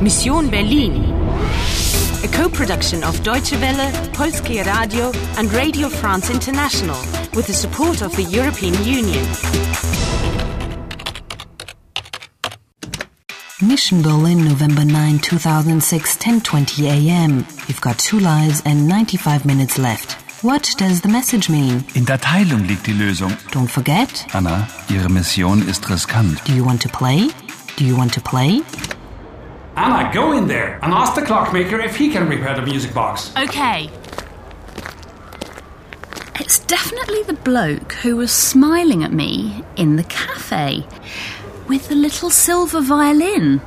Mission Berlin. A co-production of Deutsche Welle, Polskie Radio and Radio France International with the support of the European Union. Mission Berlin, November 9, 2006, 10:20 a.m. You've got two lives and 95 minutes left. What does the message mean? In der Teilung liegt die Lösung. Don't forget. Anna, Ihre Mission ist riskant. Do you want to play? Do you want to play? Anna, go in there and ask the clockmaker if he can repair the music box. Okay. It's definitely the bloke who was smiling at me in the cafe with the little silver violin.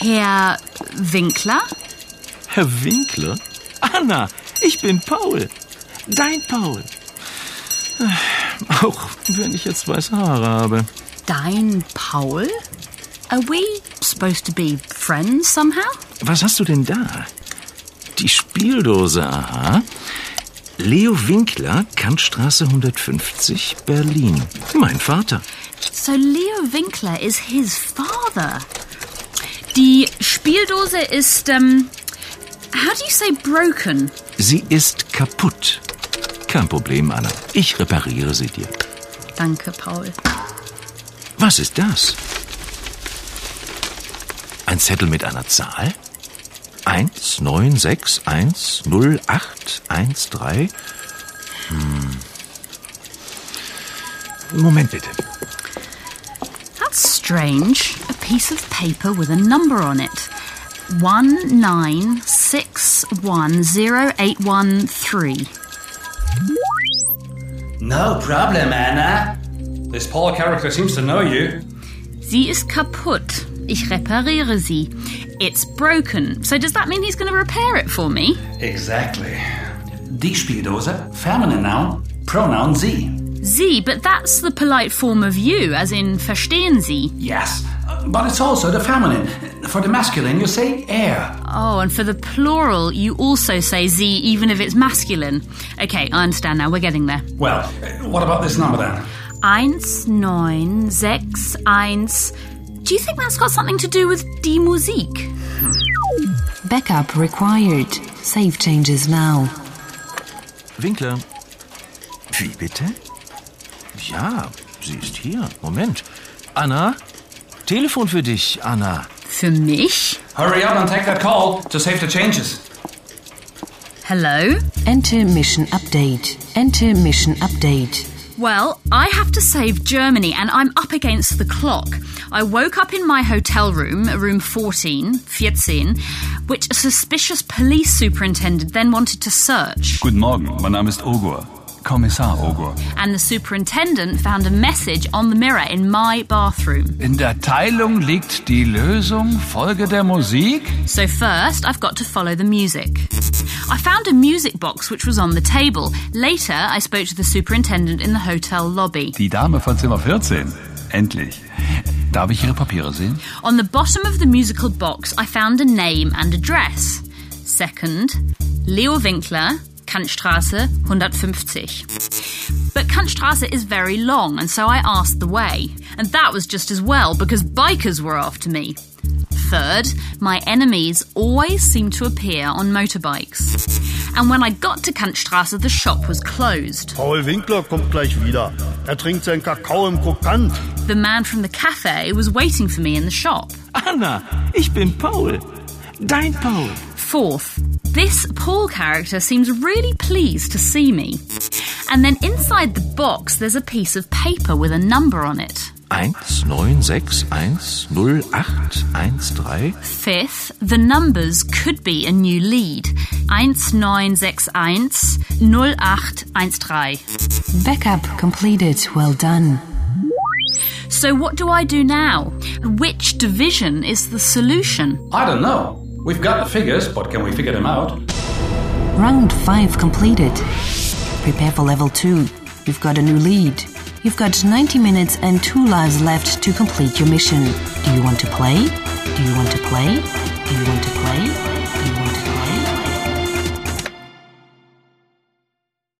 Herr Winkler? Herr Winkler? Anna, ich bin Paul. Dein Paul. Auch wenn ich jetzt weiße Haare habe. Dein Paul? Are we supposed to be friends somehow? Was hast du denn da? Die Spieldose, aha. Leo Winkler, Kantstraße 150, Berlin. Mein Vater. So Leo Winkler is his father. Die Spieldose ist, ähm, how do you say broken? Sie ist kaputt. Kein Problem, Anna. Ich repariere sie dir. Danke, Paul. Was ist das? Ein Zettel mit einer Zahl? 19610813? Hm. Moment bitte. That's strange. A piece of paper with a number on it. 196108113. No problem, Anna. This Paul character seems to know you. Sie ist kaputt. Ich repariere sie. It's broken. So does that mean he's going to repair it for me? Exactly. Die Spieldose, feminine noun, pronoun sie. Sie, but that's the polite form of you, as in verstehen Sie. Yes, but it's also the feminine. For the masculine, you say air. Oh, and for the plural, you also say Sie, even if it's masculine. Okay, I understand now. We're getting there. Well, what about this number then? 1961. Do you think that's got something to do with Die Musik? Backup required. Save changes now. Winkler. Wie bitte? Ja, sie ist hier. Moment. Anna? Telefon für dich, Anna. Für mich? Hurry up and take that call to save the changes. Hello? Enter mission update. Enter mission update. Well, I have to save Germany and I'm up against the clock. I woke up in my hotel room, room 14, 14, which a suspicious police superintendent then wanted to search. Guten Morgen, mein Name ist Ogur. Kommissar Ogur. And the superintendent found a message on the mirror in my bathroom. In der Teilung liegt die Lösung. Folge der Musik. So first, I've got to follow the music. I found a music box which was on the table. Later, I spoke to the superintendent in the hotel lobby. Die Dame von Zimmer 14. Endlich. Darf ich Ihre Papiere sehen? On the bottom of the musical box, I found a name and address. Second, Leo Winkler, Kantstraße 150. But Kantstraße is very long, and so I asked the way. And that was just as well because bikers were after me. Third, my enemies always seem to appear on motorbikes. And when I got to Kantstraße, the shop was closed. Paul Winkler kommt gleich wieder. Er trinkt seinen Kakao im Krokant. The man from the cafe was waiting for me in the shop. Anna, ich bin Paul. Dein Paul. Fourth, this Paul character seems really pleased to see me. And then inside the box, there's a piece of paper with a number on it. 19610813. Fifth, the numbers could be a new lead. 1961-0813. Backup completed. Well done. So what do I do now? Which division is the solution? I don't know. We've got the figures, but can we figure them out? Round 5 completed. Prepare for level 2. You've got a new lead. You've got 90 minutes and 2 lives left to complete your mission. Do you want to play? Do you want to play? Do you want to play?